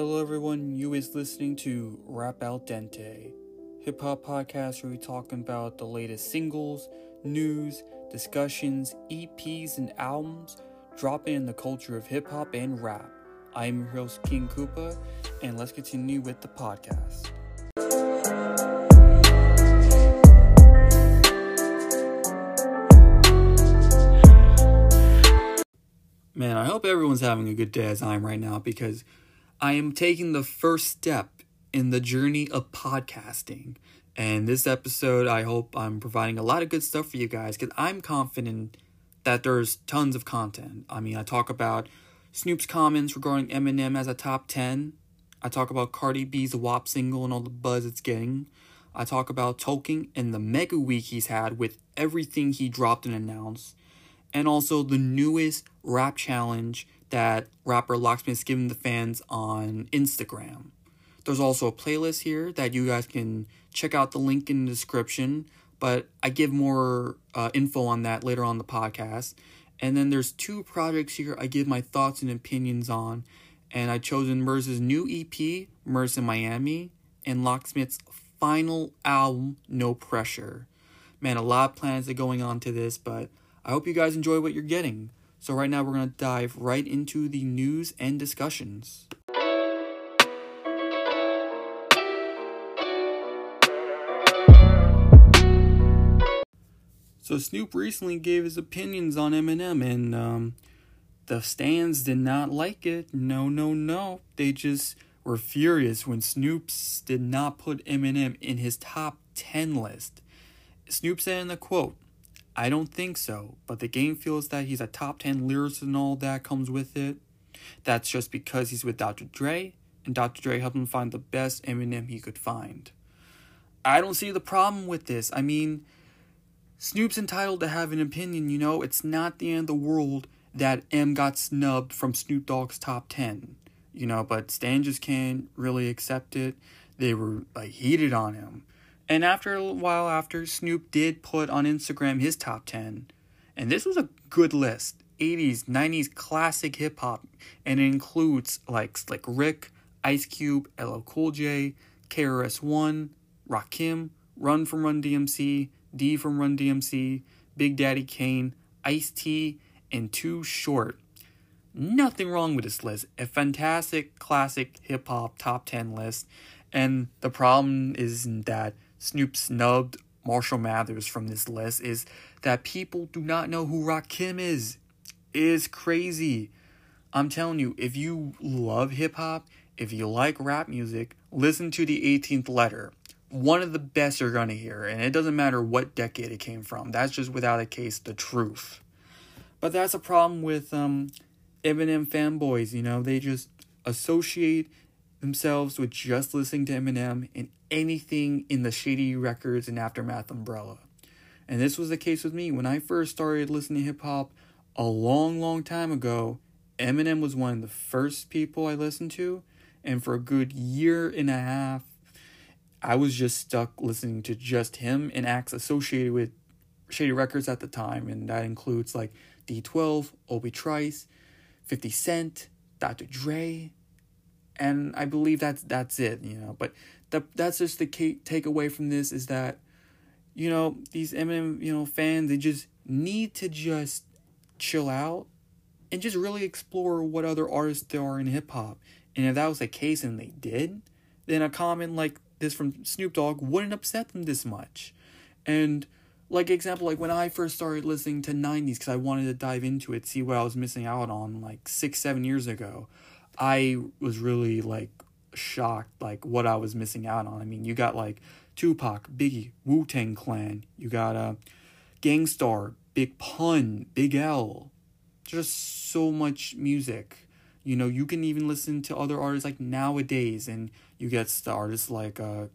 Hello, everyone. You is listening to Rap Al Dente, hip hop podcast where we talk about the latest singles, news, discussions, EPs, and albums dropping in the culture of hip hop and rap. I am your host, King Coopa, and let's continue with the podcast. Man, I hope everyone's having a good day as I am right now because I am taking the first step in the journey of podcasting. And this episode, I hope I'm providing a lot of good stuff for you guys because I'm confident that there's tons of content. I mean, I talk about Snoop's comments regarding Eminem as a top 10. I talk about Cardi B's WAP single and all the buzz it's getting. I talk about Token and the mega week he's had with everything he dropped and announced and also the newest rap challenge that rapper Locksmith's giving the fans on Instagram. There's also a playlist here that you guys can check out the link in the description, but I give more uh, info on that later on the podcast. And then there's two projects here I give my thoughts and opinions on, and I chosen Murs' new EP, Murs in Miami, and Locksmith's final album, No Pressure. Man, a lot of plans are going on to this, but I hope you guys enjoy what you're getting. So, right now, we're going to dive right into the news and discussions. So, Snoop recently gave his opinions on Eminem, and um, the stands did not like it. No, no, no. They just were furious when Snoop's did not put Eminem in his top 10 list. Snoop said in the quote, I don't think so, but the game feels that he's a top 10 lyricist and all that comes with it. That's just because he's with Dr. Dre, and Dr. Dre helped him find the best Eminem he could find. I don't see the problem with this. I mean, Snoop's entitled to have an opinion, you know? It's not the end of the world that M got snubbed from Snoop Dogg's top 10, you know? But Stan just can't really accept it. They were like heated on him. And after a while after, Snoop did put on Instagram his top 10. And this was a good list. 80s, 90s classic hip hop. And it includes like Slick Rick, Ice Cube, LL Cool J, KRS-One, Rakim, Run from Run DMC, D from Run DMC, Big Daddy Kane, Ice T, and Too Short. Nothing wrong with this list. A fantastic classic hip hop top 10 list. And the problem isn't that Snoop snubbed Marshall Mathers from this list is that people do not know who Rakim is. It is crazy. I'm telling you, if you love hip hop, if you like rap music, listen to the 18th letter. One of the best you're gonna hear, and it doesn't matter what decade it came from. That's just without a case the truth. But that's a problem with um, Eminem fanboys. You know, they just associate themselves with just listening to Eminem and anything in the Shady Records and Aftermath umbrella. And this was the case with me. When I first started listening to hip hop a long, long time ago, Eminem was one of the first people I listened to. And for a good year and a half, I was just stuck listening to just him and acts associated with Shady Records at the time. And that includes like D12, Obi Trice, 50 Cent, Dr. Dre, and I believe that's that's it, you know. But the, that's just the key takeaway from this is that, you know, these Eminem, you know, fans they just need to just chill out and just really explore what other artists there are in hip hop. And if that was the case and they did, then a comment like this from Snoop Dogg wouldn't upset them this much. And like example, like when I first started listening to 90s because I wanted to dive into it, see what I was missing out on like six, seven years ago. I was really like shocked like what I was missing out on. I mean, you got like Tupac, Biggie, Wu Tang Clan, you got uh, Gang Starr, Big Pun, Big L, just so much music. You know, you can even listen to other artists like nowadays, and you get the artists like uh,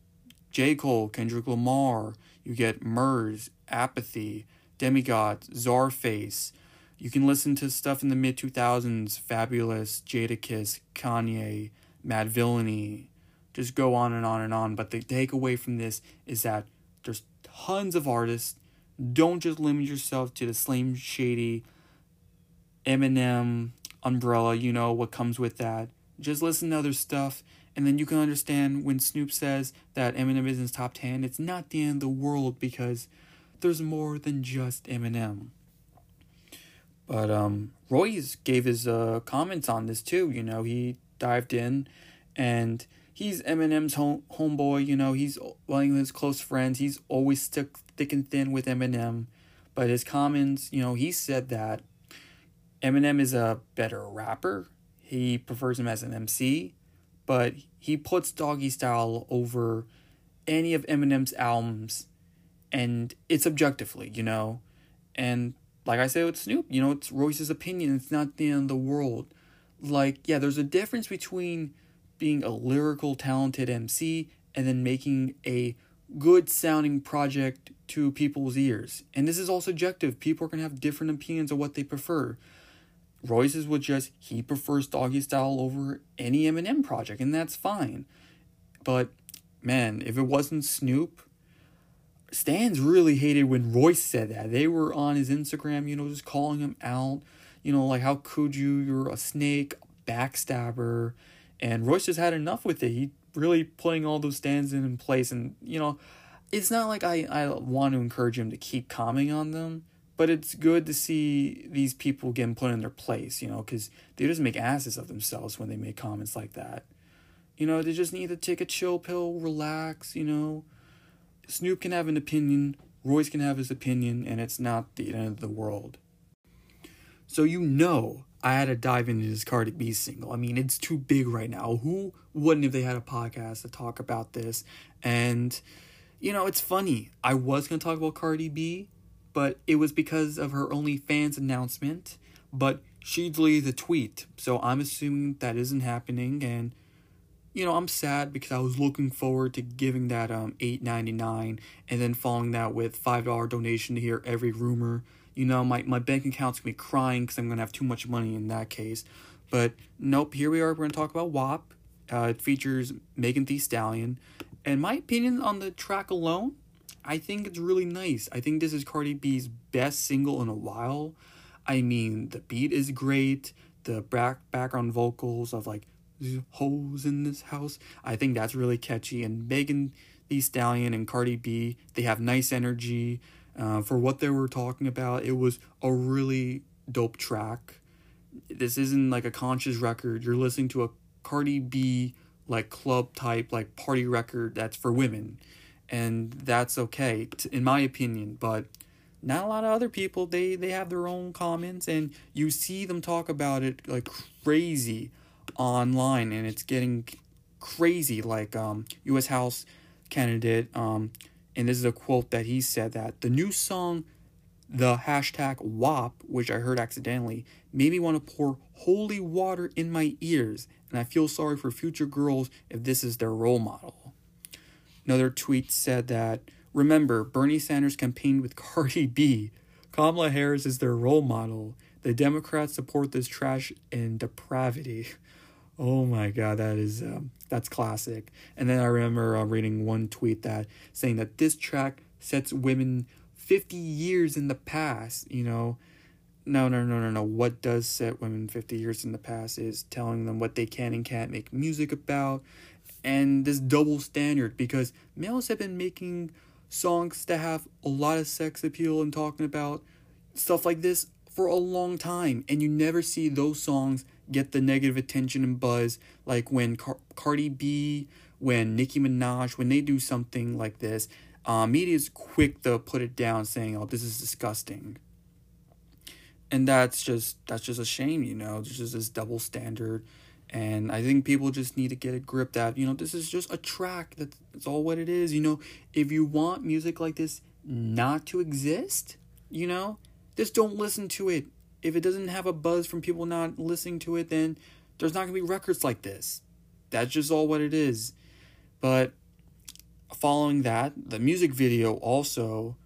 J. Cole, Kendrick Lamar, you get Murs, Apathy, Demigod, Czarface, you can listen to stuff in the mid 2000s Fabolous, Jadakiss, Kanye, Madvillainy. just go on and on and on. But the takeaway from this is that there's tons of artists. Don't just limit yourself to the Slim Shady, Eminem umbrella, you know what comes with that. Just listen to other stuff, and then you can understand when Snoop says that Eminem is in his top 10, it's not the end of the world because there's more than just Eminem. But um, Royce gave his uh, comments on this too. You know, he dived in, and he's Eminem's home homeboy. You know, he's one of his close friends. He's always stuck thick and thin with Eminem. But his comments, you know, he said that Eminem is a better rapper. He prefers him as an MC, but he puts Doggystyle over any of Eminem's albums, and it's objectively, you know. And like I said with Snoop, you know, it's Royce's opinion. It's not the end of the world. Like, yeah, there's a difference between being a lyrical, talented MC and then making a good sounding project to people's ears. And this is all subjective. People are going to have different opinions of what they prefer. Royce's would just, he prefers Doggystyle over any Eminem project, and that's fine. But man, if it wasn't Snoop, Stans really hated when Royce said that. They were on his Instagram, you know, just calling him out. You know, like, how could you? You're a snake, backstabber. And Royce just had enough with it. He really putting all those stands in, place. And, you know, it's not like I, I want to encourage him to keep commenting on them, but it's good to see these people getting put in their place, you know, because they just make asses of themselves when they make comments like that. You know, they just need to take a chill pill, relax, you know Snoop can have an opinion, Royce can have his opinion, and it's not the end of the world. So you know I had to dive into this Cardi B single. I mean, it's too big right now. Who wouldn't if they had a podcast to talk about this? And you know, it's funny. I was gonna talk about Cardi B, but it was because of her OnlyFans announcement. But she deleted the tweet, so I'm assuming that isn't happening. And you know, I'm sad because I was looking forward to giving that um eight ninety nine and then following that with five dollar donation to hear every rumor. You know, my, my bank account's gonna be crying because I'm gonna have too much money in that case. But nope, here we are. We're gonna talk about WAP. Uh, it features Megan Thee Stallion, and my opinion on the track alone, I think it's really nice. I think this is Cardi B's best single in a while. I mean, the beat is great. The back background vocals of like holes in this house. I think that's really catchy. And Megan Thee Stallion and Cardi B, they have nice energy. Uh, for what they were talking about, it was a really dope track. This isn't like a conscious record. You're listening to a Cardi B like club type like party record that's for women, and that's okay in my opinion. But not a lot of other people they they have their own comments, and you see them talk about it like crazy online and it's getting crazy like um US House candidate um and this is a quote that he said that the new song the hashtag WAP, which I heard accidentally, made me want to pour holy water in my ears, and I feel sorry for future girls if this is their role model. Another tweet said that, remember, Bernie Sanders campaigned with Cardi B. Kamala Harris is their role model. The Democrats support this trash and depravity. Oh my god, that is um, that's classic. And then I remember uh, reading one tweet that saying that this track sets women 50 years in the past, you know. No, no, no, no, no. What does set women 50 years in the past is telling them what they can and can't make music about and this double standard because males have been making songs that have a lot of sex appeal and talking about stuff like this for a long time and you never see those songs get the negative attention and buzz like when Car- Cardi B, when Nicki Minaj, when they do something like this, uh, media is quick to put it down, saying, "Oh, this is disgusting." And that's just that's just a shame, you know. There's just this double standard, and I think people just need to get a grip that you know this is just a track. That's all what it is. You know, if you want music like this not to exist, you know, just don't listen to it if it doesn't have a buzz from people not listening to it, then there's not going to be records like this. That's just all what it is. But following that, the music video also,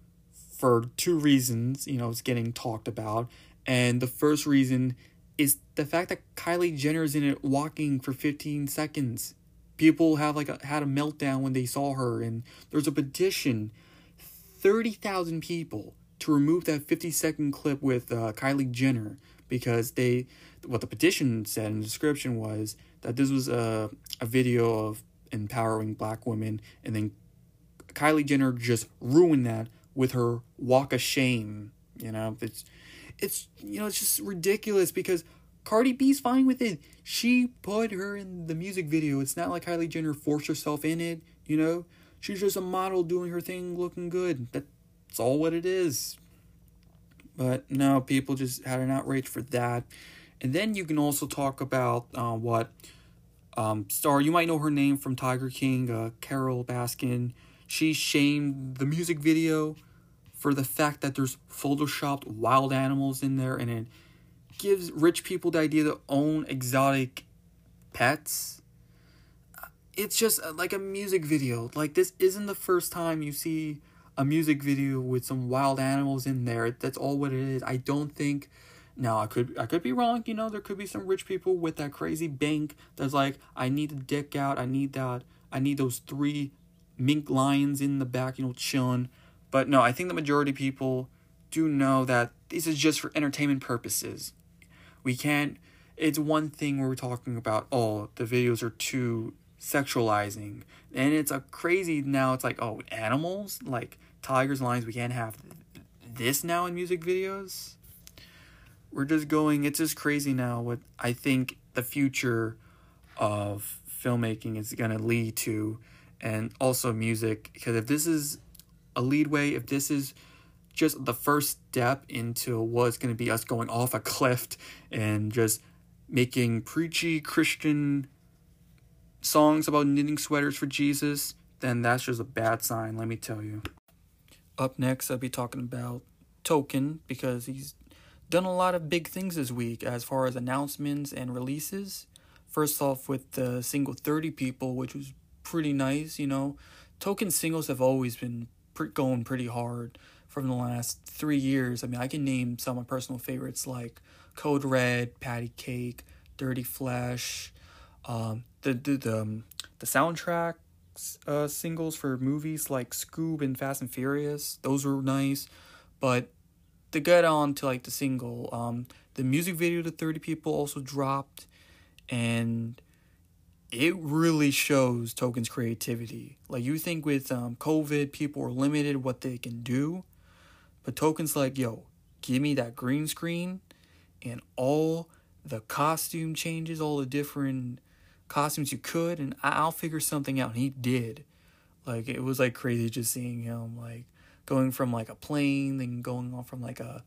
for two reasons, you know, it's getting talked about. And the first reason is the fact that Kylie Jenner is in it walking for 15 seconds. People have like a, had a meltdown when they saw her, and there's a petition 30,000 people to remove that 50 second clip with uh, Kylie Jenner because they what the petition said in the description was that this was a a video of empowering black women and then Kylie Jenner just ruined that with her walk of shame. You know, it's it's you know it's just ridiculous because Cardi B's fine with it. She put her in the music video. It's not like Kylie Jenner forced herself in it. You know, she's just a model doing her thing, looking good. That's all what it is. But no, people just had an outrage for that. And then you can also talk about uh, what um, star you might know her name from Tiger King, uh, Carole Baskin. She shamed the music video for the fact that there's photoshopped wild animals in there and it gives rich people the idea to own exotic pets. It's just uh, like a music video. Like this isn't the first time you see a music video with some wild animals in there. That's all what it is. I don't think now I could I could be wrong, you know, there could be some rich people with that crazy bank that's like, I need to dick out, I need that I need those three mink lions in the back, you know, chilling. But no, I think the majority people do know that this is just for entertainment purposes. We can't. It's one thing where we're talking about, oh, the videos are too sexualizing. And it's a crazy now, it's like, oh, animals? Like tigers, lines. we can't have this now in music videos? We're just going, it's just crazy now what I think the future of filmmaking is going to lead to and also music because if this is a leadway if this is just the first step into what's going to be us going off a cliff and just making preachy christian songs about knitting sweaters for jesus then that's just a bad sign let me tell you up next i'll be talking about token because he's done a lot of big things this week as far as announcements and releases first off with the single 30 people which was pretty nice. You know, token singles have always been pre- going pretty hard from the last three years. I mean, I can name some of my personal favorites like Code Red, Patty Cake, Dirty Flesh, um, the the the, um, the soundtrack uh, singles for movies like Scoob and Fast and Furious. Those were nice, but to get on to like the single, um, the music video to Thirty People also dropped, and it really shows Token's creativity. Like you think with um, COVID, people are limited what they can do, but Token's like, yo, give me that green screen and all the costume changes, all the different costumes you could, and I'll figure something out. And he did. Like it was like crazy just seeing him like going from like a plane, then going off from like a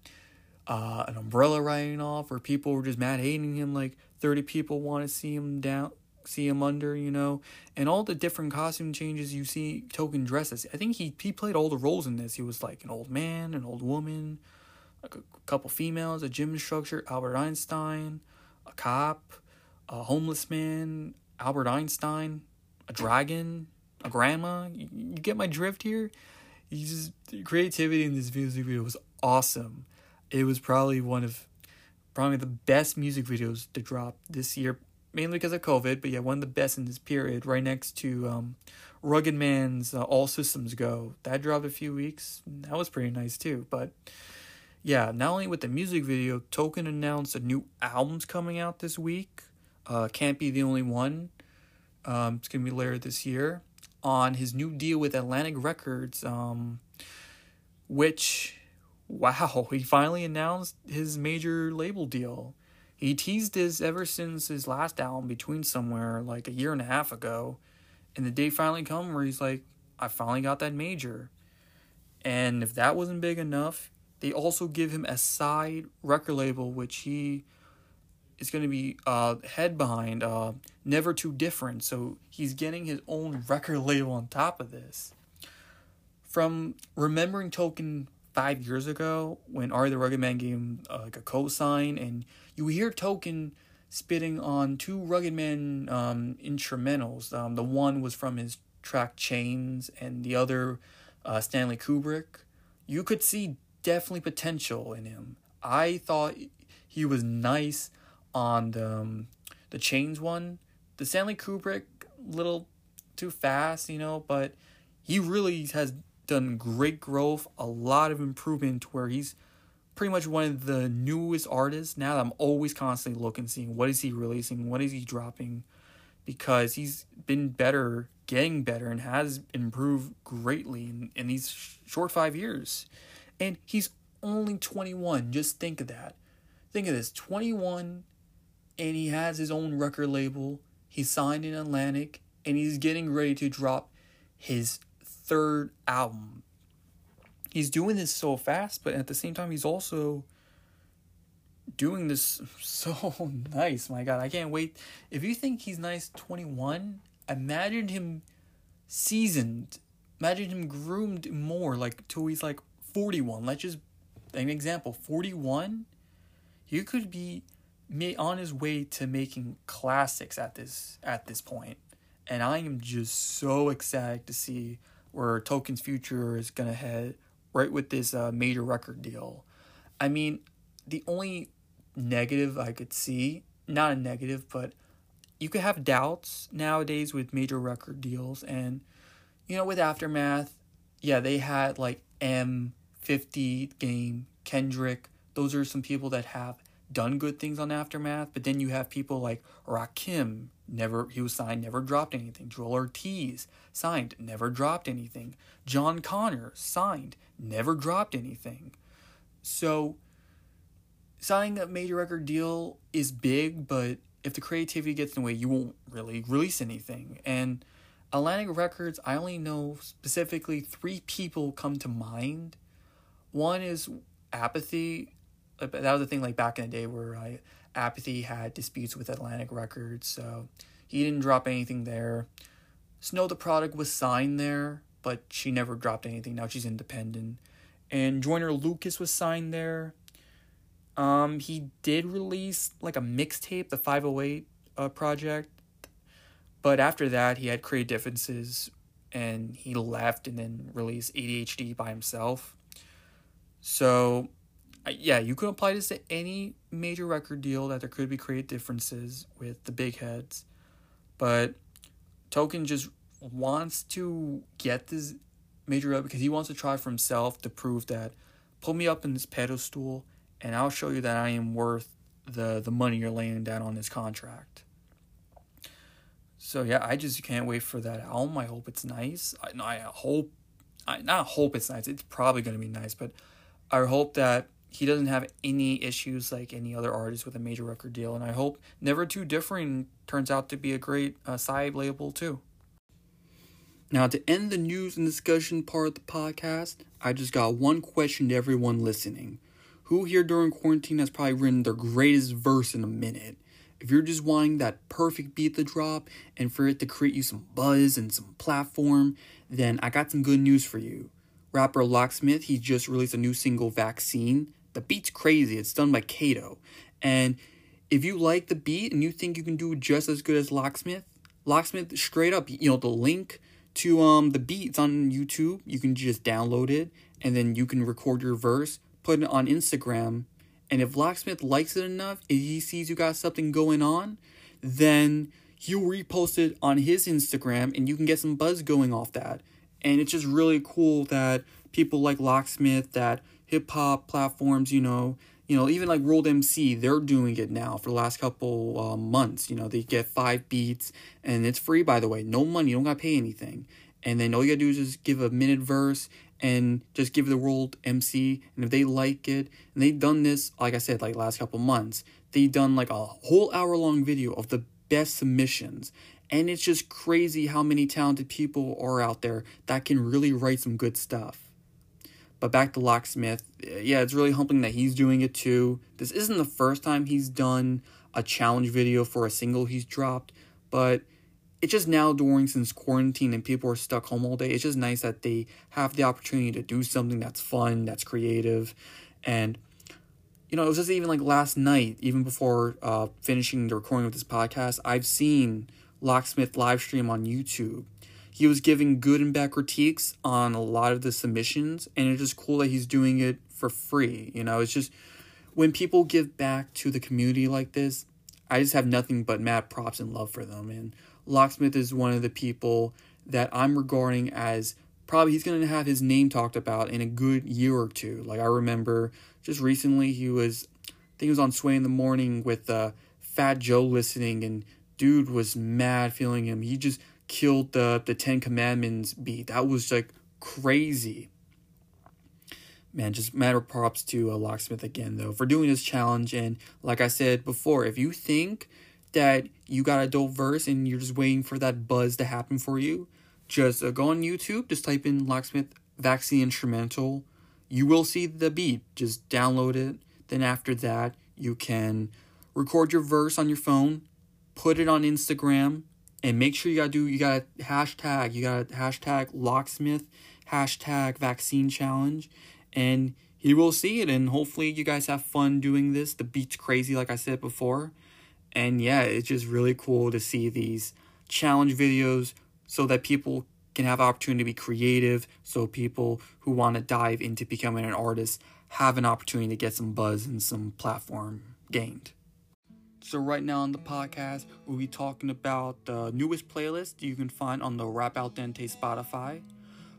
uh, an umbrella riding off, where people were just mad hating him. Like thirty people want to see him down see him under, you know, and all the different costume changes you see Token dresses. I think he he played all the roles in this. He was like an old man, an old woman, like a couple females, a gym instructor, Albert Einstein, a cop, a homeless man, Albert Einstein, a dragon, a grandma. You, you get my drift here? He just creativity in this music video was awesome. It was probably one of probably the best music videos to drop this year mainly because of COVID, but yeah, one of the best in this period, right next to um, Rugged Man's uh, All Systems Go. That dropped a few weeks. That was pretty nice too. But yeah, not only with the music video, Token announced a new album's coming out this week. Uh, Can't Be the Only One. Um, it's going to be later this year. On his new deal with Atlantic Records, um, which, wow, he finally announced his major label deal he teased this ever since his last album, Between Somewhere, like a year and a half ago. And the day finally come where he's like, I finally got that major. And if that wasn't big enough, they also give him a side record label, which he is going to be uh, head behind, uh, Never Too Different. So he's getting his own record label on top of this. From remembering Token five years ago when R.A. the Rugged Man gave him uh, like a co-sign and you hear Token spitting on two Rugged Man um, instrumentals. Um, the one was from his track Chains and the other uh, Stanley Kubrick. You could see definitely potential in him. I thought he was nice on the, um, the Chains one. The Stanley Kubrick, little too fast, you know, but he really has done great growth, a lot of improvement where he's pretty much one of the newest artists now that I'm always constantly looking, seeing what is he releasing, what is he dropping, because he's been better, getting better, and has improved greatly in, in these short five years. And he's only 21. Just think of that. Think of this 21, and he has his own record label. He signed in Atlantic, and he's getting ready to drop his third album. He's doing this so fast, but at the same time, he's also doing this so nice. My God, I can't wait. If you think he's nice 21, imagine him seasoned. Imagine him groomed more, like till he's like 41. Let's just an example 41 you could be on his way to making classics at this at this point and i am just so excited to see where token's future is gonna head right with this uh, major record deal i mean the only negative i could see not a negative but you could have doubts nowadays with major record deals and you know with aftermath yeah they had like m 50 game, Kendrick. Those are some people that have done good things on Aftermath. But then you have people like Rakim, never he was signed, never dropped anything. Joell Ortiz signed, never dropped anything. Jon Connor signed, never dropped anything. So signing a major record deal is big, but if the creativity gets in the way, you won't really release anything. And Atlantic Records, I only know specifically three people come to mind one is apathy. Uh, that was the thing like back in the day where I, apathy had disputes with Atlantic Records, so he didn't drop anything there. Snow Tha Product was signed there, but she never dropped anything. Now she's independent. And Joyner Lucas was signed there. Um, he did release like a mixtape, the 508 uh, project. But after that, he had creative differences and he left and then released ADHD by himself. So, yeah, you could apply this to any major record deal that there could be creative differences with the big heads. But Token just wants to get this major up because he wants to try for himself to prove that pull me up in this pedestal and I'll show you that I am worth the the money you're laying down on this contract. So yeah, I just can't wait for that album. I hope it's nice. I, I hope I not hope it's nice. It's probably to be nice, but I hope that he doesn't have any issues like any other artist with a major record deal, and I hope Never Too Different turns out to be a great uh, side label too. Now, to end the news and discussion part of the podcast, I just got one question to everyone listening. Who here during quarantine has probably written their greatest verse in a minute? If you're just wanting that perfect beat to drop and for it to create you some buzz and some platform, then I got some good news for you rapper Locksmith, he just released a new single, Vaccine. The beat's crazy. It's done by Kato. And if you like the beat and you think you can do just as good as Locksmith, Locksmith straight up, you know, the link to um the beats on YouTube, you can just download it and then you can record your verse, put it on Instagram, and if Locksmith likes it enough, if he sees you got something going on, then he'll repost it on his Instagram and you can get some buzz going off that. And it's just really cool that people like Locksmith, that hip hop platforms, you know, you know, even like World MC, they're doing it now for the last couple uh, months. You know, they get five beats and it's free, by the way. No money, you don't got to pay anything. And then all you got to do is just give a minute verse and just give the World MC. And if they like it, and they've done this, like I said, like last couple months, they've done like a whole hour long video of the best submissions. And it's just crazy how many talented people are out there that can really write some good stuff. But back to Locksmith, yeah, it's really humbling that he's doing it too. This isn't the first time he's done a challenge video for a single he's dropped, but it's just now during since quarantine and people are stuck home all day. It's just nice that they have the opportunity to do something that's fun, that's creative, and you know, it was just even like last night, even before uh, finishing the recording of this podcast, I've seen Locksmith live stream on YouTube. He was giving good and bad critiques on a lot of the submissions, and it's just cool that he's doing it for free. You know, it's just when people give back to the community like this, I just have nothing but mad props and love for them. And Locksmith is one of the people that I'm regarding as probably he's going to have his name talked about in a good year or two. Like I remember just recently he was, I think he was on Sway in the Morning with uh, Fat Joe listening, and dude was mad feeling him. He just killed the the Ten Commandments beat. That was like crazy. Man, just matter props to uh, Locksmith again though for doing this challenge. And like I said before, if you think that you got a dope verse and you're just waiting for that buzz to happen for you, just uh, go on YouTube, just type in Locksmith Vaccine Instrumental. You will see the beat. Just download it. Then after that, you can record your verse on your phone, put it on Instagram, and make sure you gotta do you gotta hashtag you gotta hashtag locksmith hashtag vaccine challenge and he will see it and hopefully you guys have fun doing this. The beat's crazy like i said before. And yeah it's just really cool to see these challenge videos so that people can have opportunity to be creative so people who want to dive into becoming an artist have an opportunity to get some buzz and some platform gained so right now on the podcast, we'll be talking about the newest playlist you can find on the Rap Al Dente Spotify.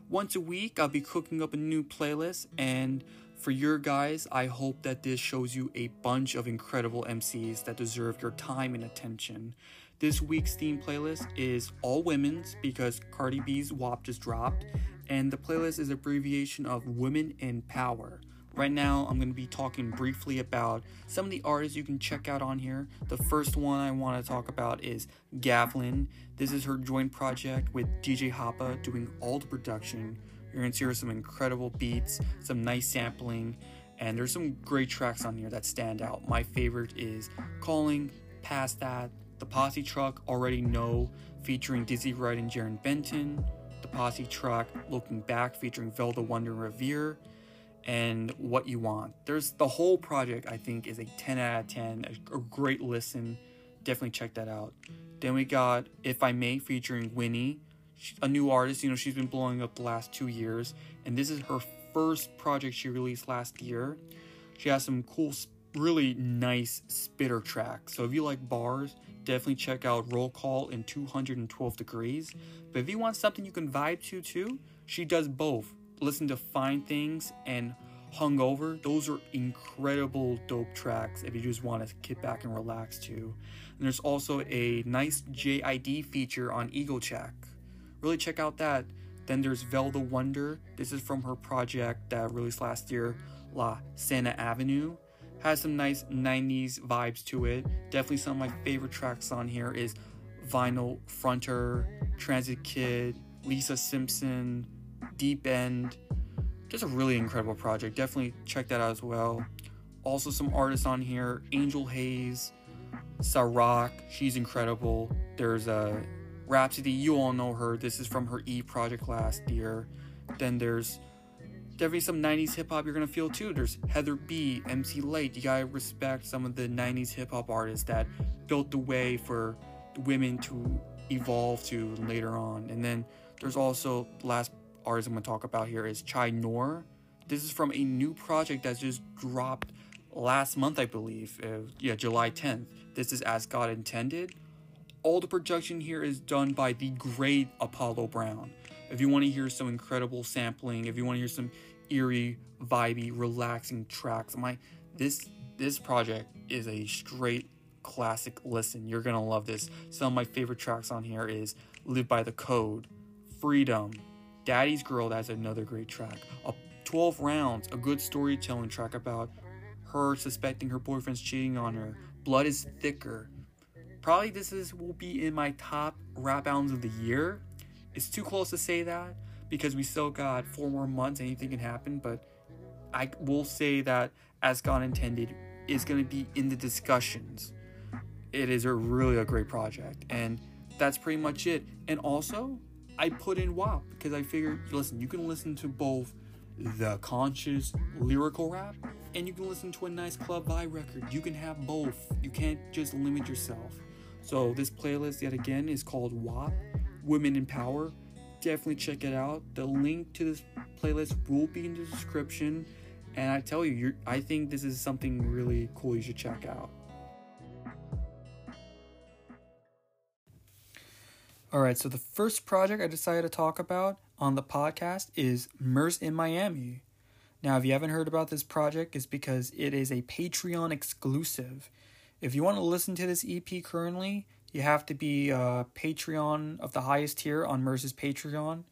Once a week, I'll be cooking up a new playlist, and for your guys, I hope that this shows you a bunch of incredible MCs that deserve your time and attention. This week's theme playlist is all women's because Cardi B's WAP just dropped, and the playlist is abbreviation of Women in Power. Right now, I'm going to be talking briefly about some of the artists you can check out on here. The first one I want to talk about is Gavlyn. This is her joint project with DJ Hoppa doing all the production. You're going to hear some incredible beats, some nice sampling, and there's some great tracks on here that stand out. My favorite is Calling, Past That, The Posse Truck, Already Know, featuring Dizzy Wright and Jarren Benton, The Posse Truck, Looking Back, featuring Vel the Wonder Reverie and what you want. There's the whole project, I think, is a 10 out of 10, a, a great listen. Definitely check that out. Then we got If I May featuring Winnie, a new artist. You know, she's been blowing up the last two years, and this is her first project she released last year. She has some cool, really nice spitter tracks. So if you like bars, definitely check out Roll Call in 212 Degrees. But if you want something you can vibe to too, she does both listen to Fine Things and Hungover. Those are incredible dope tracks if you just want to kick back and relax too. And there's also a nice JID feature on Ego Check. Really check out that. Then there's Vel the Wonder. This is from her project that released last year, La Santa Avenue. Has some nice 90s vibes to it. Definitely some of my favorite tracks on here is Vinyl Fronter, Transit Kid, Lisa Simpson, Deep End. Just a really incredible project. Definitely check that out as well. Also, some artists on here Angel Haze, Sa-Roc, she's incredible. There's a Rapsody. You all know her. This is from her E project last year. Then there's definitely some 90s hip hop you're gonna feel too. There's Heather B, MC Lyte. You gotta respect some of the 90s hip hop artists that built the way for women to evolve to later on. And then there's also last artist I'm going to talk about here is Ché Noir. This is from a new project that just dropped last month, I believe. Uh, yeah, July 10th. This is As God Intended. All the production here is done by the great Apollo Brown. If you want to hear some incredible sampling, if you want to hear some eerie, vibey, relaxing tracks, my this this project is a straight classic listen. You're gonna love this. Some of my favorite tracks on here is Live by the Code, Freedom, Daddy's Girl, that's another great track. A 12 rounds, a good storytelling track about her suspecting her boyfriend's cheating on her. Blood is thicker. Probably this is will be in my top rap albums of the year. It's too close to say that because we still got four more months. Anything can happen, but I will say that as God intended is going to be in the discussions. It is a really a great project, and that's pretty much it. And also, I put in WAP because I figured, listen, you can listen to both the conscious lyrical rap and you can listen to a nice club vibe record. You can have both. You can't just limit yourself. So this playlist yet again is called WAP, Women in Power. Definitely check it out. The link to this playlist will be in the description. And I tell you, I think this is something really cool you should check out. All right, so the first project I decided to talk about on the podcast is Murs in Miami. Now, if you haven't heard about this project, it's because it is a Patreon exclusive. If you want to listen to this EP currently, you have to be a Patreon of the highest tier on Murs' Patreon,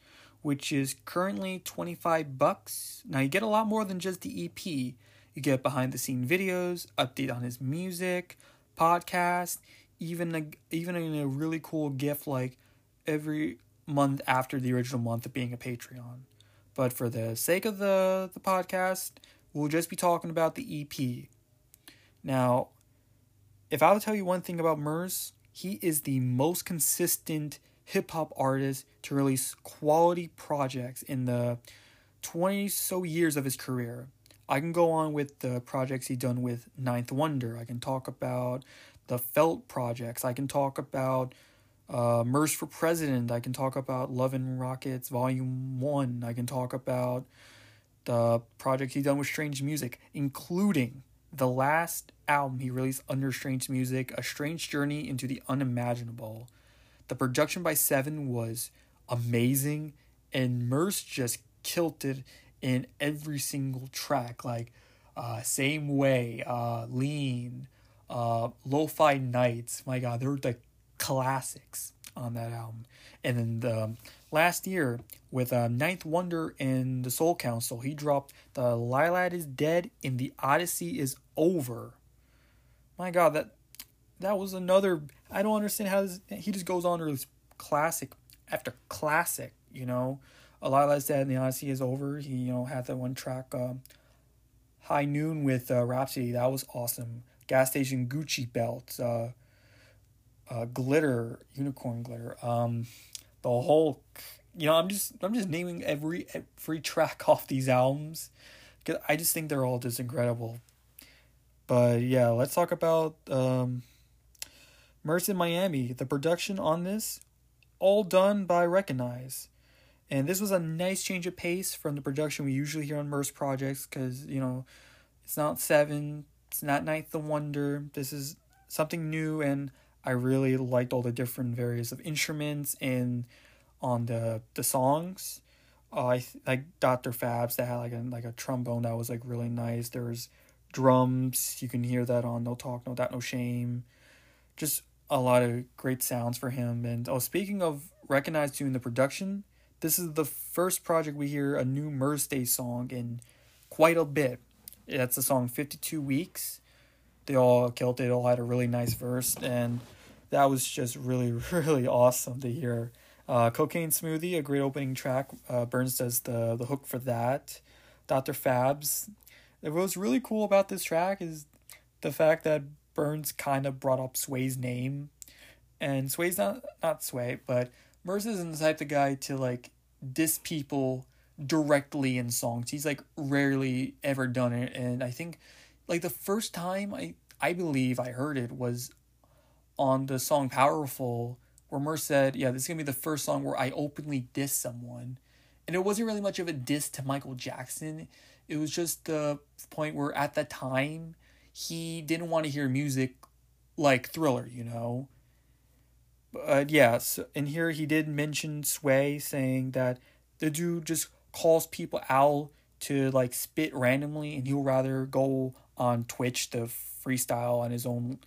which is currently 25 bucks. Now, you get a lot more than just the EP. You get behind the scene videos, update on his music, podcast, even a, even a really cool gift like every month after the original month of being a Patreon. But for the sake of the, the podcast, we'll just be talking about the EP. Now, if I would tell you one thing about Murs, he is the most consistent hip hop artist to release quality projects in the 20 so years of his career. I can go on with the projects he done with Ninth Wonder. I can talk about the Felt projects. I can talk about uh, Murs for President. I can talk about Love and Rockets Volume 1. I can talk about the project he done with Strange Music, including the last album he released under Strange Music, A Strange Journey into the Unimaginable. The production by Seven was amazing, and Murs just killed it in every single track. Like, uh, Same Way, uh, Lean, uh, Lo-Fi Nights. My God, they're the classics on that album. And then the last year with uh, Ninth Wonder and the Soul Council, he dropped the Iliad is Dead and the Odyssey is Over. My God, that that was another. I don't understand how this, he just goes on to release classic after classic. You know, a Iliad is Dead and the Odyssey is Over. He you know had that one track, um, High Noon with uh, Rapsody. That was awesome. Gas Station Gucci Belt. Uh, uh, glitter, unicorn glitter, um, the Hulk. You know, I'm just I'm just naming every every track off these albums because I just think they're all just incredible. But yeah, let's talk about um, Murs in Miami. The production on this, all done by Recognize. And this was a nice change of pace from the production we usually hear on Murs projects because, you know, it's not Seven, it's not Ninth the Wonder. This is something new and I really liked all the different various of instruments and on the the songs. Uh, I like Dr. Fabs that had like a like a trombone that was like really nice. There was drums. You can hear that on No Talk, No Doubt, No Shame. Just a lot of great sounds for him. And oh, speaking of recognized in the production, this is the first project we hear a new Murs Day song in quite a bit. That's the song 52 Weeks they all killed it. All had a really nice verse, and that was just really, really awesome to hear. Uh, Cocaine Smoothie, a great opening track. Uh, Burns does the the hook for that. Dr. Fabs. What was really cool about this track is the fact that Burns kind of brought up Sway's name, and Sway's not not Sway, but Murs isn't the type of guy to like diss people directly in songs. He's like rarely ever done it, and I think like the first time I I believe I heard it was on the song Powerful where Murs said, Yeah, this is gonna be the first song where I openly diss someone. And it wasn't really much of a diss to Michael Jackson. It was just the point where at that time he didn't want to hear music like thriller, you know. But yeah, so, and here he did mention Sway saying that the dude just calls people out to like spit randomly and he'll rather go on Twitch to freestyle on his own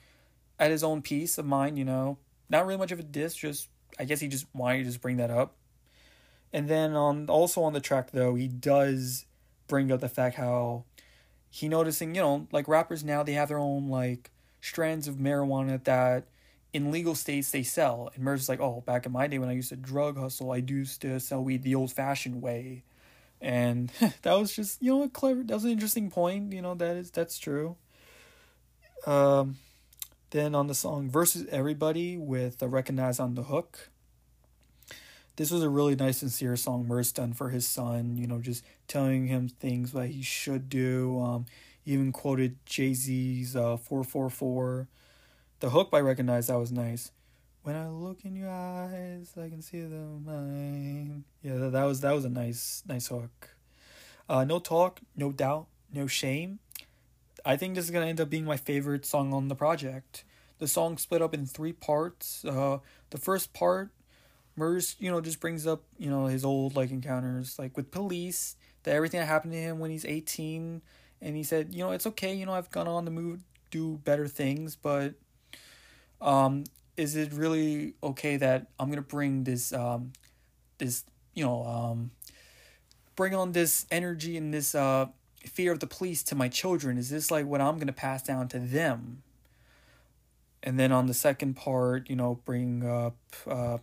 at his own piece of mind, you know. Not really much of a diss, just I guess he just wanted to just bring that up. And then on also on the track though, he does bring up the fact how he noticing, you know, like rappers now they have their own like strands of marijuana that in legal states they sell. And Murs is like, oh, back in my day when I used to drug hustle, I used to sell weed the old fashioned way and that was just you know a clever that was an interesting point you know that is that's true. Um then on the song versus everybody with the recognize on the hook. This was a really nice sincere song Murs done for his son you know just telling him things that he should do. Um even quoted jay-z's uh 444 the hook by recognize that was nice when I look in your eyes, I can see the mine. Yeah, that, that was that was a nice nice hook. Uh, no talk, no doubt, no shame. I think this is gonna end up being my favorite song on the project. The song split up in three parts. Uh, the first part, Murs, you know, just brings up you know his old like encounters like with police. that everything that happened to him when he's 18 and he said, you know, it's okay, you know, I've gone on to move do better things, but um is it really okay that I'm to bring this um this, you know, um bring on this energy and this uh fear of the police to my children? Is this like what I'm to pass down to them? And then on the second part, you know, bring up uh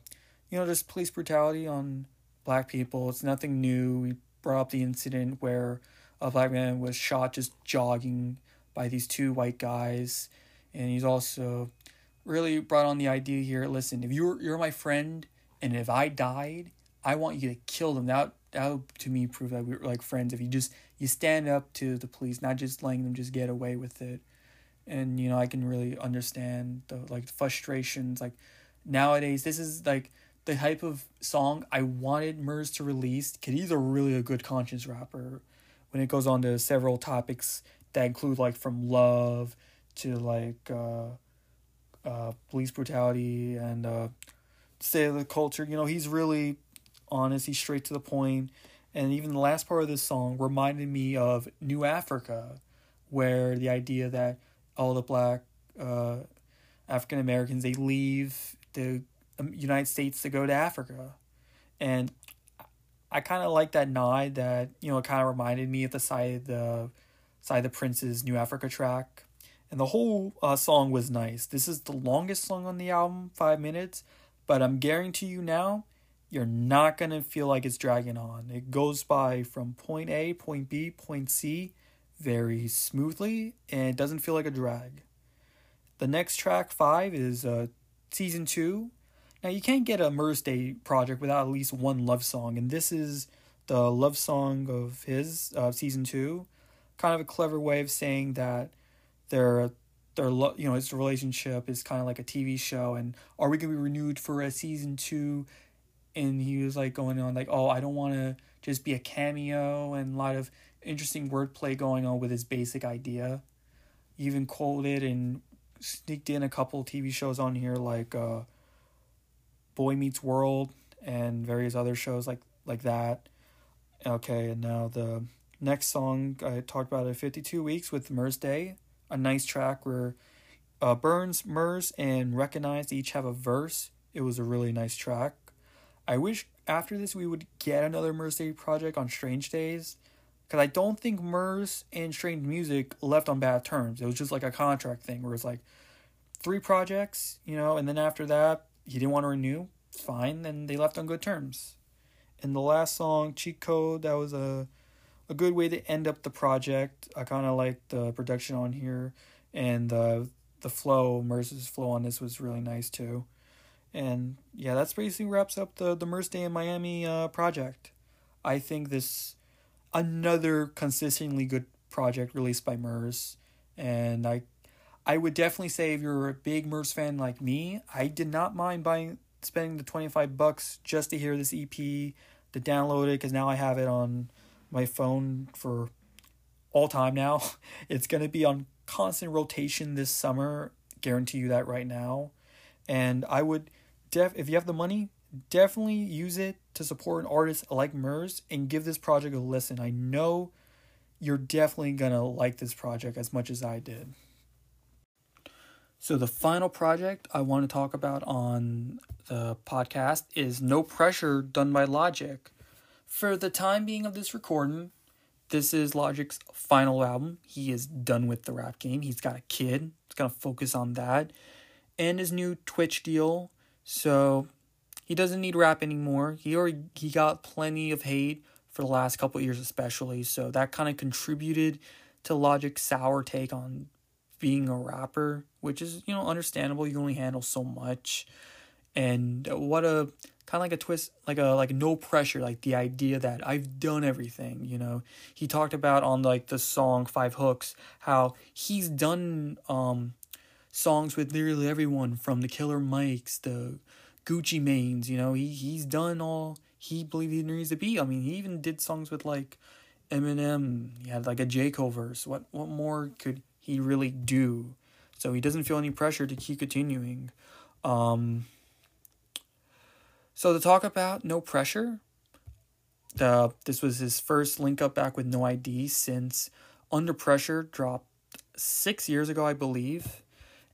you know, just police brutality on black people. It's nothing new. We brought up the incident where a black man was shot just jogging by these two white guys. And he's also really brought on the idea here listen, if you're, you're my friend and if I died, I want you to kill them. That, that would, to me, prove that we're like friends. If you just, you stand up to the police, not just letting them just get away with it. And, you know, I can really understand the, like, frustrations. Like, nowadays, this is, like, the type of song I wanted Murs to release because he's a really a good conscience rapper when it goes on to several topics that include like from love to like uh, uh, police brutality and uh, state of the culture. You know, he's really honest. He's straight to the point. And even the last part of this song reminded me of New Africa, where the idea that all the black uh, African Americans they leave the United States to go to Africa. And I kind of like that nod that, you know, it kind of reminded me of the side of the side of the Prince's New Africa track. And the whole uh, song was nice. This is the longest song on the album, five minutes. But I'm guarantee you now, you're not to feel like it's dragging on. It goes by from point A, point B, point C very smoothly, and it doesn't feel like a drag. The next track, five, is uh, season two now you can't get a Murs Day project without at least one love song, and this is the love song of his uh, season two. Kind of a clever way of saying that their their lo- you know his relationship is kind of like a TV show, and are we gonna be renewed for a season two? And he was like going on like, oh, I don't want to just be a cameo, and a lot of interesting wordplay going on with his basic idea. He even quoted and sneaked in a couple TV shows on here like. Uh, Boy Meets World and various other shows like like that. Okay, and now the next song I talked about it 52 weeks with Murs Day, a nice track where uh, Burns, Murs, and Recognized each have a verse. It was a really nice track. I wish after this we would get another Murs Day project on Strange Days, because I don't think Murs and Strange Music left on bad terms. It was just like a contract thing where it's like three projects, you know, and then after that he didn't want to renew. It's fine, then they left on good terms. And the last song, Cheat Code, that was a a good way to end up the project. I kind of like the production on here, and the the flow, Murs's flow on this was really nice too. And yeah, that's basically wraps up the the Murs Day in Miami uh, project. I think this another consistently good project released by Murs, and I I would definitely say if you're a big Murs fan like me, I did not mind buying spending the 25 bucks just to hear this EP, to download it cuz now I have it on my phone for all time now. It's going to be on constant rotation this summer, guarantee you that right now. And I would def if you have the money, definitely use it to support an artist like Murs and give this project a listen. I know you're definitely going to like this project as much as I did. So, the final project I want to talk about on the podcast is No Pressure done by Logic. For the time being of this recording, this is Logic's final album. He is done with the rap game. He's got a kid. He's to focus on that and his new Twitch deal. So, he doesn't need rap anymore. He already he got plenty of hate for the last couple years especially. So, that kind of contributed to Logic's sour take on being a rapper, which is, you know, understandable. You only handle so much. And what a kind of like a twist, like a like no pressure, like the idea that I've done everything, you know. He talked about on like the song Five Hooks how he's done um songs with nearly everyone from the Killer Mikes, the Gucci Manes, you know. He he's done all he believed he needs to be. I mean, he even did songs with like Eminem. He had like a J Cole verse. What what more could he really do. So he doesn't feel any pressure to keep continuing. Um, so to talk about no pressure, the this was his first link up back with No ID since Under Pressure dropped six years ago, I believe.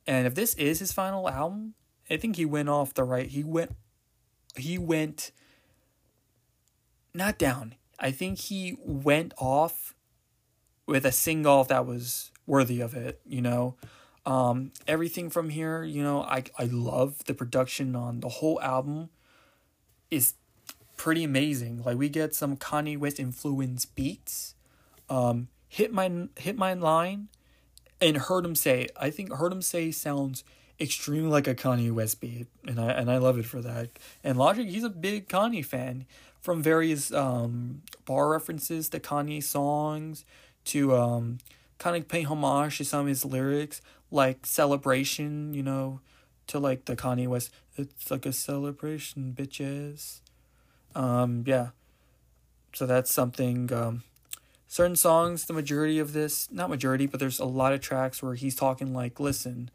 And if this is his final album, I think he went off the right. He went, he went not down. I think he went off with a single that was worthy of it. You know, um, everything from here. You know, I I love the production on the whole album. Is pretty amazing. Like we get some Kanye West influence beats. Um, hit my hit my line, and heard him say. I think heard him say sounds extremely like a Kanye West beat, and I and I love it for that. And Logic, he's a big Kanye fan from various um, bar references to Kanye songs to um, kind of pay homage to some of his lyrics, like Celebration, you know, to like the Kanye West, it's like a celebration, bitches. Um, yeah. So that's something. Um, certain songs, the majority of this, not majority, but there's a lot of tracks where he's talking like, listen,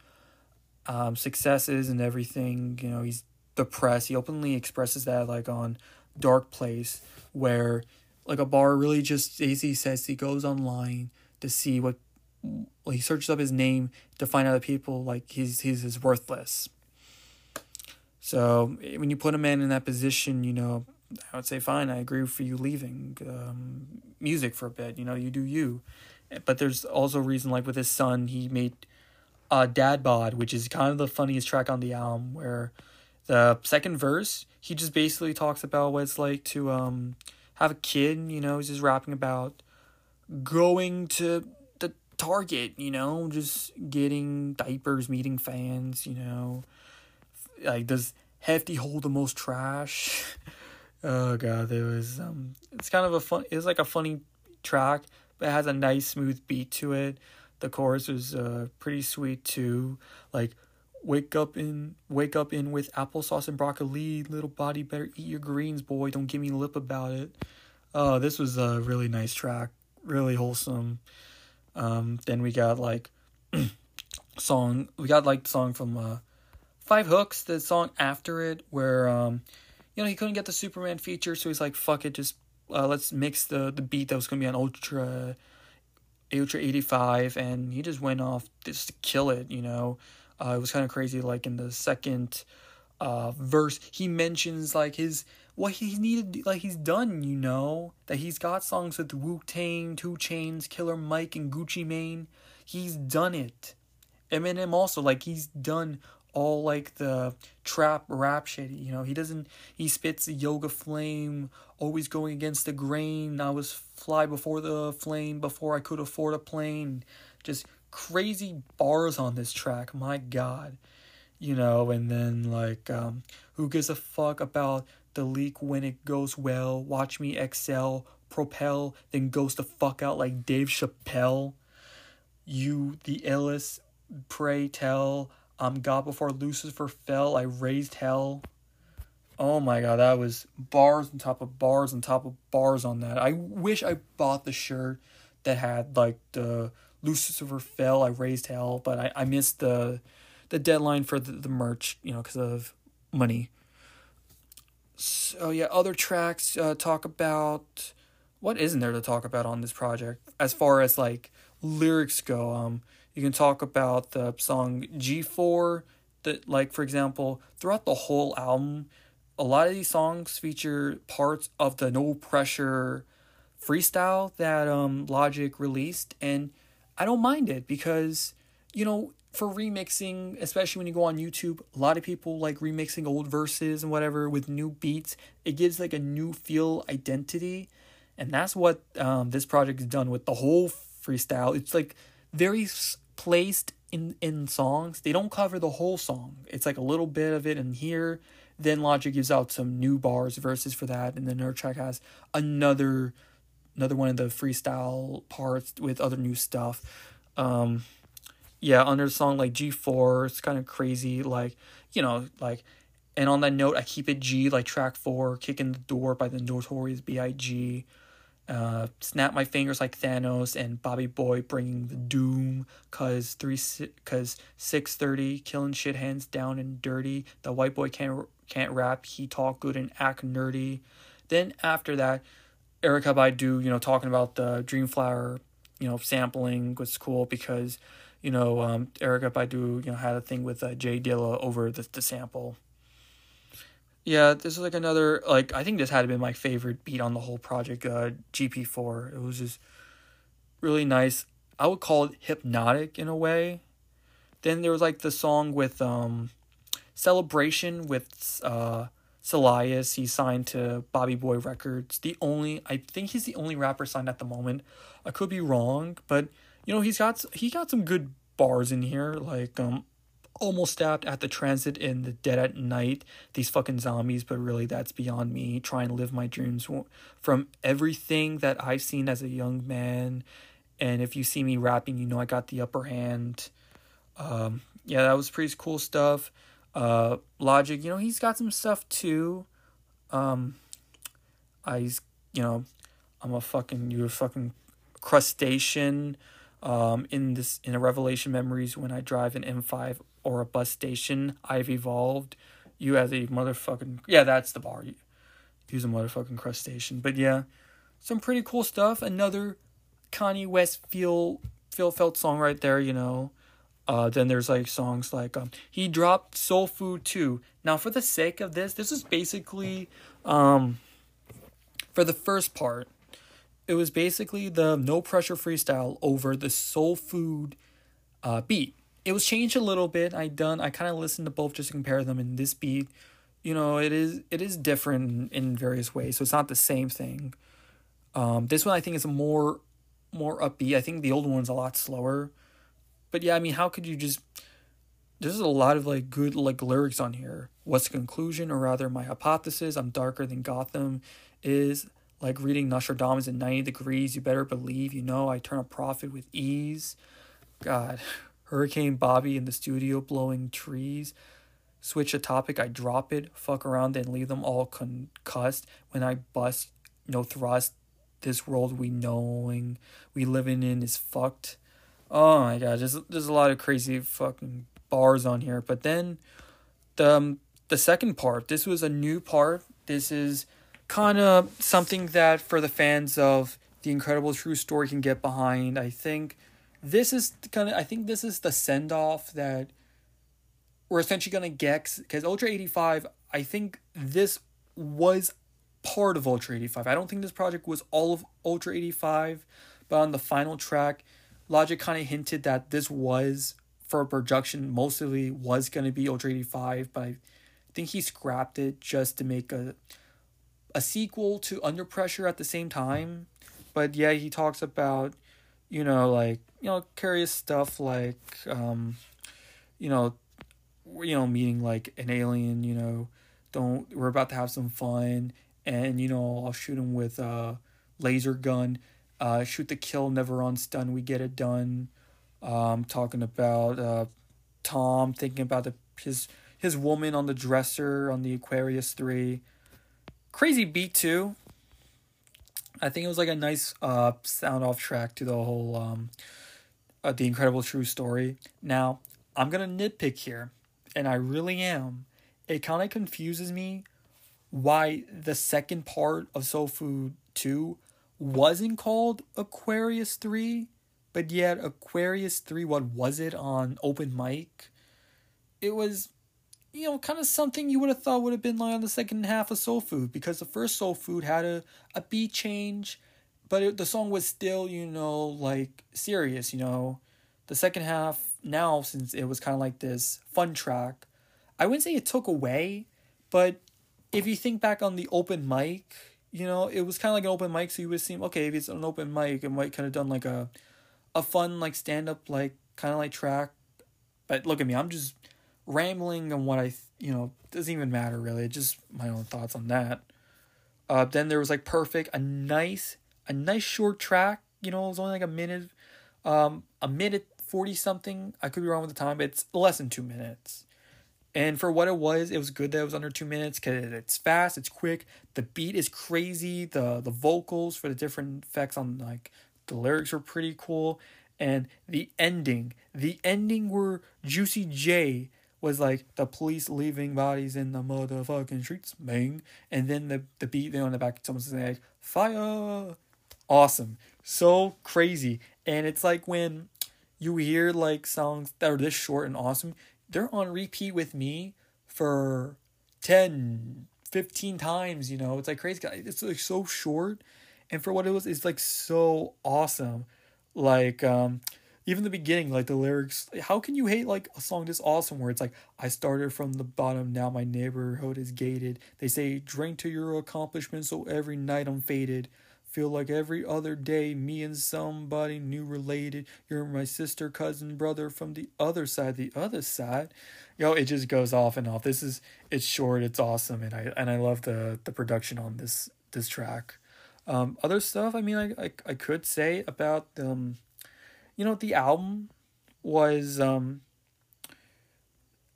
um, successes and everything, you know, he's depressed. He openly expresses that like on Dark Place, where like a bar really just Daisy says he goes online to see what well, he searches up his name to find out that people like he's he's is worthless. So when you put a man in that position, you know, I would say fine. I agree for you leaving um, music for a bit. You know, you do you. But there's also a reason like with his son, he made uh, Dad Bod, which is kind of the funniest track on the album, where the second verse he just basically talks about what it's like to um have a kid. You know, he's just rapping about going to the Target. You know, just getting diapers, meeting fans. You know, like does Hefty hold the most trash? oh god, there was um, it's kind of a fun. It's like a funny track, but it has a nice smooth beat to it. The chorus was uh pretty sweet too. Like wake up in wake up in with applesauce and broccoli little body better eat your greens boy don't give me lip about it oh this was a really nice track really wholesome um then we got like song we got like song from uh five hooks the song after it where um you know he couldn't get the superman feature so he's like fuck it just uh, let's mix the the beat that was gonna be on ultra ultra 85 and he just went off just to kill it you know uh, it was kind of crazy. Like in the second uh, verse, he mentions like his what he needed, like he's done. You know that he's got songs with Wu Tang, 2 Chainz, Killer Mike, and Gucci Mane. He's done it. Eminem also like he's done all like the trap rap shit. You know, he doesn't he spits a yoga flame, always going against the grain. I was fly before the flame before I could afford a plane. Just crazy bars on this track. My God, you know, and then like, um, who gives a fuck about the leak when it goes well? Watch me excel, propel, then goes the fuck out like Dave Chappelle. You, the illest, pray tell. I'm God before Lucifer fell. I raised hell. Oh my god, that was bars on top of bars on top of bars on that. I wish I bought the shirt that had like the Lucifer fell. I raised hell, but I, I missed the the deadline for the, the merch, you know, because of money. So yeah, other tracks uh, talk about what isn't there to talk about on this project as far as like lyrics go. Um, you can talk about the song G four. That like for example, throughout the whole album, a lot of these songs feature parts of the No Pressure freestyle that um Logic released, and I don't mind it because, you know, for remixing, especially when you go on YouTube, a lot of people like remixing old verses and whatever with new beats. It gives like a new feel identity. And that's what um, this project has done with the whole freestyle. It's like very placed in, in songs. They don't cover the whole song. It's like a little bit of it in here. Then Logic gives out some new bars, verses for that. And then Nerd Track has another another one of the freestyle parts with other new stuff. Um, yeah, under the song like G4, it's kind of crazy. Like, you know, like, and on that note, I keep it G, like track four, Kicking the Door by the Notorious B.I.G. Uh, snap my fingers like Thanos and Bobby Boy bringing the doom cause three cause 630 killing shit hands down and dirty. The white boy can't can't rap. He talk good and act nerdy. Then after that Erykah Badu, you know, talking about the Dreamflower, you know, sampling was cool because, you know, um, Erykah Badu, you know, had a thing with uh, J Dilla over the, the sample. Yeah, this is like another like I think this had been my favorite beat on the whole project. Uh, GP four. It was just really nice. I would call it hypnotic in a way. Then there was like the song with um, celebration with uh Cellias. He signed to Bobby Boy Records. The only I think he's the only rapper signed at the moment. I could be wrong, but you know he's got he got some good bars in here. Like um, almost stabbed at the transit in the dead at night. These fucking zombies, but really that's beyond me. Trying to live my dreams from everything that I've seen as a young man. And if you see me rapping, you know I got the upper hand. Um, yeah, that was pretty cool stuff. Uh, Logic, you know, he's got some stuff too. Um, I, you know, I'm a fucking, you're a fucking crustacean. Um, in this, in a Revelation Memories, when I drive an M5 or a bus station, I've evolved. You as a motherfucking, yeah, that's the bar. Use a motherfucking crustacean. But yeah, some pretty cool stuff. Another Kanye West feel, feel felt song right there, you know. Uh, then there's like songs like um, he dropped Soul Food too. Now, for the sake of this, this is basically um, for the first part. It was basically the no pressure freestyle over the Soul Food uh, beat. It was changed a little bit. I done. I kind of listened to both just to compare them. In this beat, you know, it is it is different in various ways. So it's not the same thing. Um, this one I think is more more upbeat. I think the old one's a lot slower. But yeah, I mean, how could you just? There's a lot of like good like lyrics on here. What's the conclusion, or rather, my hypothesis? I'm darker than Gotham. Is like reading Nostradamus at 90 degrees. You better believe, you know, I turn a profit with ease. God, Hurricane Bobby in the studio blowing trees. Switch a topic, I drop it, fuck around and leave them all concussed. When I bust, no thrust. This world we knowing we living in is fucked. Oh my god, there's there's a lot of crazy fucking bars on here. But then the um, the second part, this was a new part. This is kind of something that for the fans of the incredible true story can get behind. I think this is kind of I think this is the send off that we're essentially gonna get because Ultra eighty five. I think this was part of Ultra eighty five. I don't think this project was all of Ultra eighty five, but on the final track Logic kind of hinted that this was for a production mostly was to be Ultra 85, but I think he scrapped it just to make a a sequel to Under Pressure at the same time. But yeah, he talks about you know like you know curious stuff like um you know you know meeting like an alien, you know, don't we're about to have some fun and you know I'll shoot him with a laser gun uh, shoot the kill, never on stun. We get it done. Um, talking about uh, Tom thinking about the his his woman on the dresser on the Aquarius three. Crazy beat too. I think it was like a nice uh sound off track to the whole um uh, the incredible true story. Now I'm gonna nitpick here, and I really am. It kind of confuses me why the second part of Soul Food two wasn't called Aquarius 3, but yet Aquarius 3, what was it on open mic? It was, you know, kind of something you would have thought would have been like on the second half of Soul Food because the first Soul Food had a, a beat change, but it, the song was still, you know, like serious, you know. The second half, now, since it was kind of like this fun track, I wouldn't say it took away, but if you think back on the open mic, you know, it was kind of like an open mic, so you would seem okay if it's an open mic, it might kind of done like a, a fun like stand up like kind of like track, but look at me, I'm just rambling on what I you know doesn't even matter really, just my own thoughts on that. Uh, then there was like perfect, a nice, a nice short track. You know, it was only like a minute, um, a minute forty something. I could be wrong with the time, but it's less than two minutes. And for what it was, it was good that it was under two minutes because it's fast, it's quick. The beat is crazy. The the vocals for the different effects on like the lyrics were pretty cool, and the ending, the ending where Juicy J was like the police leaving bodies in the motherfucking streets, bang, and then the the beat there on the back, someone's like fire, awesome, so crazy, and it's like when you hear like songs that are this short and awesome, they're on repeat with me for 10, 15 times, you know. It's like crazy. It's like so short and for what it was, it's like so awesome. Like um even the beginning, like the lyrics, how can you hate like a song this awesome where it's like, I started from the bottom, now my neighborhood is gated. They say, drink to your accomplishments, so every night I'm faded. Feel like every other day, me and somebody new related. You're my sister, cousin, brother from the other side, the other side. Yo, it just goes off and off. This is it's short, it's awesome, and I and I love the the production on this this track. Um, other stuff, I mean, I, I I could say about um, you know, the album was um,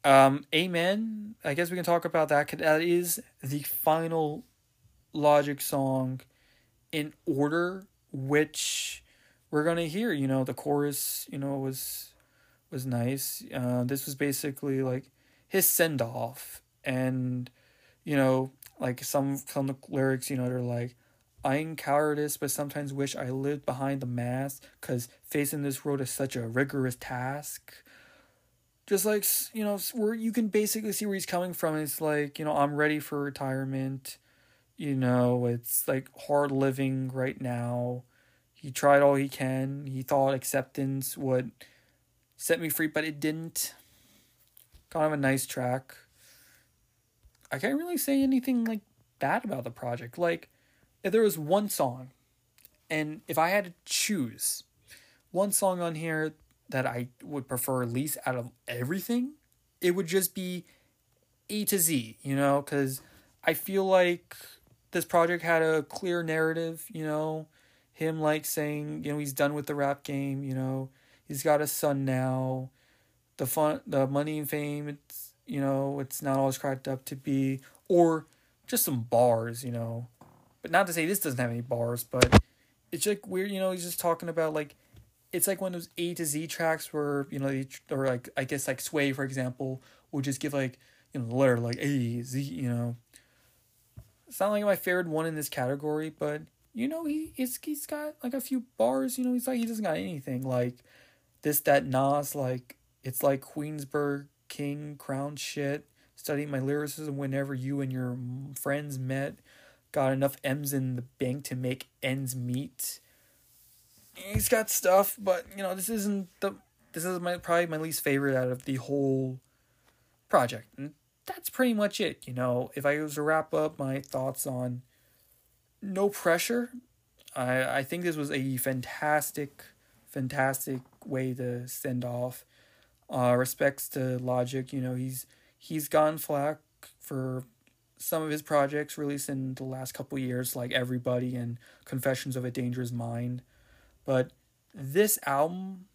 um, Amen. I guess we can talk about that. That is the final Logic song in order which we're gonna hear. You know, the chorus, you know, was was nice. Uh, this was basically like his send off, and you know, like some some lyrics, you know, they're like, "I ain't cowardice, but sometimes wish I lived behind the mask, cause facing this road is such a rigorous task." Just like you know, where you can basically see where he's coming from. It's like you know, I'm ready for retirement you know, it's like hard living right now. He tried all he can. He thought acceptance would set me free, but it didn't. Kind of a nice track. I can't really say anything like bad about the project. Like, if there was one song, and if I had to choose one song on here that I would prefer least out of everything, it would just be A to Z, you know, because I feel like this project had a clear narrative, you know, him like saying, you know, he's done with the rap game, you know, he's got a son now. The fun the money and fame, it's you know, it's not always cracked up to be or just some bars, you know. But not to say this doesn't have any bars, but it's like weird, you know, he's just talking about like it's like one of those A to Z tracks where, you know, or like I guess like Sway for example, would just give like, you know, the letter like A Z, you know, it's not like my favorite one in this category, but you know he he's, he's got like a few bars. You know he's like he doesn't got anything like this that Nas like it's like Queensbridge King crown shit. Studying my lyricism whenever you and your friends met. Got enough M's in the bank to make ends meet. He's got stuff, but you know this isn't the this is my probably my least favorite out of the whole project. That's pretty much it. You know, if I was to wrap up my thoughts on No Pressure, I, I think this was a fantastic, fantastic way to send off. Uh, respects to Logic, you know, he's he's gone flack for some of his projects released in the last couple years, like Everybody and Confessions of a Dangerous Mind. But this album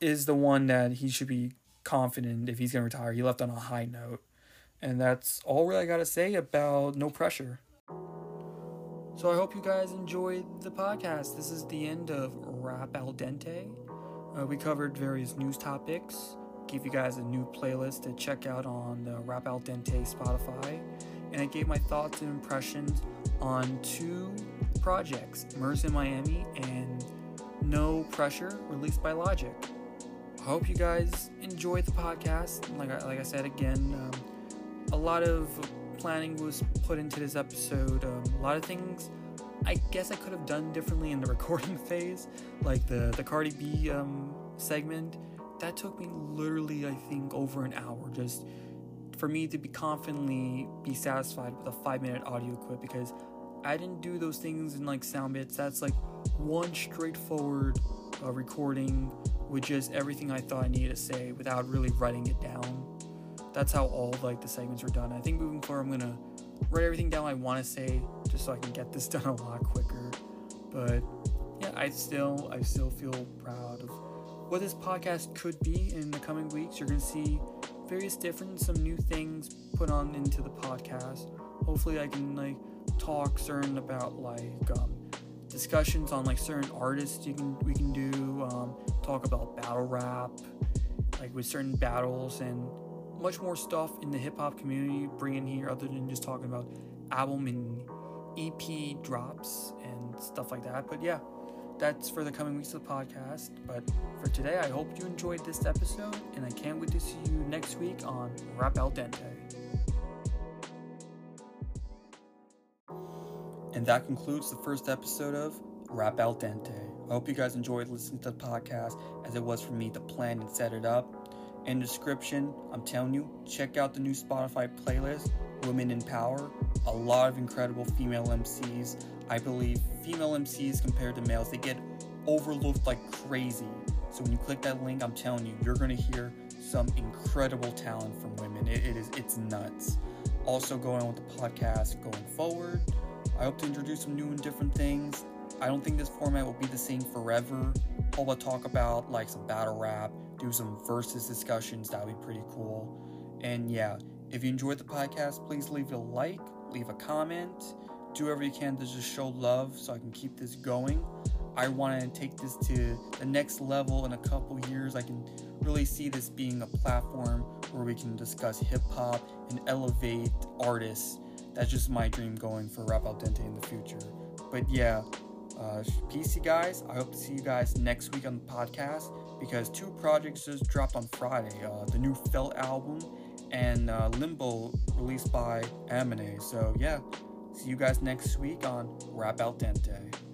is the one that he should be confident if he's going to retire. He left on a high note. And that's all really I gotta say about No Pressure. So I hope you guys enjoyed the podcast. This is the end of Rap Al Dente. Uh, we covered various news topics, gave you guys a new playlist to check out on the Rap Al Dente Spotify, and I gave my thoughts and impressions on two projects, Murs in Miami and No Pressure, released by Logic. I hope you guys enjoyed the podcast. Like I, like I said again, um, a lot of planning was put into this episode. Um, a lot of things I guess I could have done differently in the recording phase, like the the Cardi B um, segment. That took me literally, I think, over an hour just for me to be confidently be satisfied with a five minute audio clip because I didn't do those things in like sound bits. That's like one straightforward uh, recording with just everything I thought I needed to say without really writing it down that's how all like the segments were done. I think moving forward, I'm gonna write everything down I want to say just so I can get this done a lot quicker. But yeah, I still I still feel proud of what this podcast could be in the coming weeks. You're gonna see various different some new things put on into the podcast. Hopefully, I can like talk certain about like um, discussions on like certain artists you can we can do. Um, talk about battle rap, like with certain battles and much more stuff in the hip hop community bringing here other than just talking about album and EP drops and stuff like that. But yeah, that's for the coming weeks of the podcast. But for today, I hope you enjoyed this episode, and I can't wait to see you next week on Rap Al Dente. And that concludes the first episode of Rap Al Dente. I hope you guys enjoyed listening to the podcast as it was for me to plan and set it up. In the description, I'm telling you, check out the new Spotify playlist, Women in Power. A lot of incredible female MCs. I believe female MCs compared to males, they get overlooked like crazy. So when you click that link, I'm telling you, you're gonna hear some incredible talent from women. it, it is it's nuts. Also going on with the podcast going forward. I hope to introduce some new and different things. I don't think this format will be the same forever. I'll talk about like some battle rap, do some versus discussions. That would be pretty cool. And yeah, if you enjoyed the podcast, please leave a like, leave a comment, do whatever you can to just show love so I can keep this going. I want to take this to the next level in a couple years. I can really see this being a platform where we can discuss hip hop and elevate artists. That's just my dream going for Rap Al Dente in the future. But yeah, uh, peace, you guys. I hope to see you guys next week on the podcast because two projects just dropped on Friday uh, the new Felt album and uh, Limbo released by Amine. So, yeah, see you guys next week on Rap Al Dente.